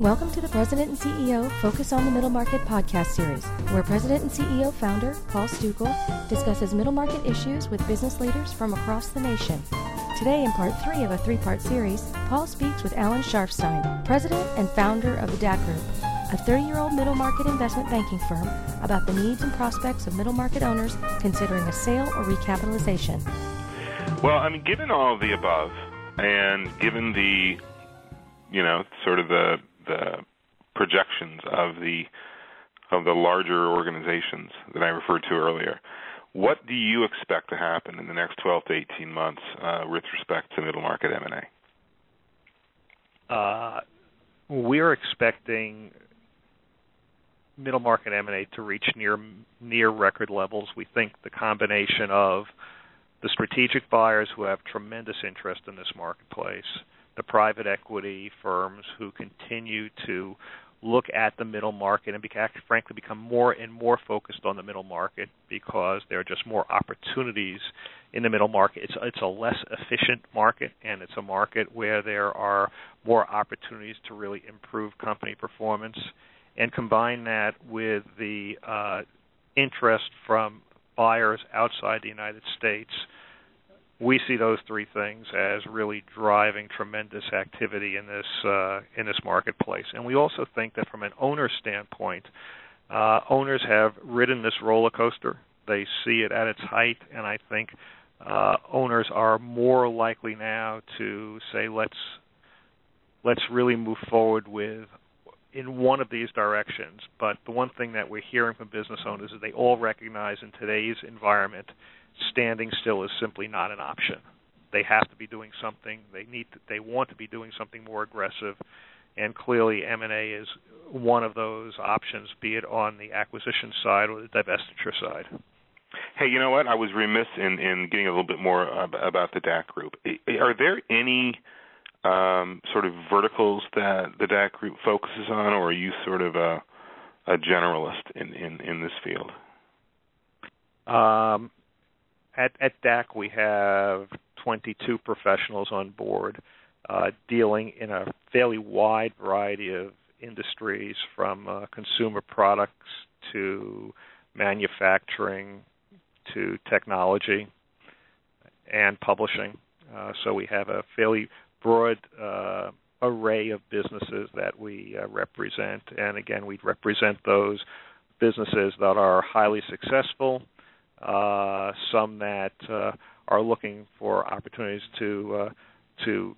Welcome to the President and CEO Focus on the Middle Market podcast series, where President and CEO founder Paul Stukel discusses middle market issues with business leaders from across the nation. Today, in part three of a three part series, Paul speaks with Alan Sharfstein, president and founder of the DAK Group, a 30 year old middle market investment banking firm, about the needs and prospects of middle market owners considering a sale or recapitalization. Well, I mean, given all of the above, and given the, you know, sort of the the projections of the of the larger organizations that I referred to earlier, what do you expect to happen in the next 12 to 18 months uh, with respect to middle market M&A? Uh, we're expecting middle market M&A to reach near near record levels. We think the combination of the strategic buyers who have tremendous interest in this marketplace, the private equity firms who continue to look at the middle market and be, frankly become more and more focused on the middle market because there are just more opportunities in the middle market. It's it's a less efficient market and it's a market where there are more opportunities to really improve company performance and combine that with the uh, interest from buyers outside the United States, we see those three things as really driving tremendous activity in this uh, in this marketplace. And we also think that from an owner standpoint, uh, owners have ridden this roller coaster. They see it at its height, and I think uh, owners are more likely now to say, let's let's really move forward with in one of these directions. But the one thing that we're hearing from business owners is they all recognize in today's environment, standing still is simply not an option. They have to be doing something. They need. To, they want to be doing something more aggressive, and clearly M&A is one of those options, be it on the acquisition side or the divestiture side. Hey, you know what? I was remiss in in getting a little bit more about the DAK group. Are there any um, sort of verticals that the DAK group focuses on, or are you sort of a, a generalist in, in, in this field? Um, at, at DAK, we have 22 professionals on board uh, dealing in a fairly wide variety of industries from uh, consumer products to manufacturing to technology and publishing. Uh, so we have a fairly broad uh, array of businesses that we uh, represent. And again, we represent those businesses that are highly successful, uh, some that uh, are looking for opportunities to uh, to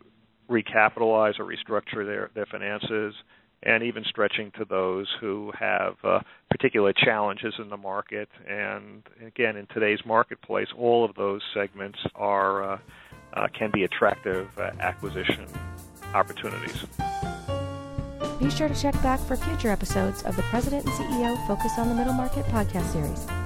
recapitalize or restructure their, their finances, and even stretching to those who have uh, particular challenges in the market. And again, in today's marketplace, all of those segments are uh, can be attractive uh, acquisition opportunities. Be sure to check back for future episodes of the President and CEO Focus on the Middle Market podcast series.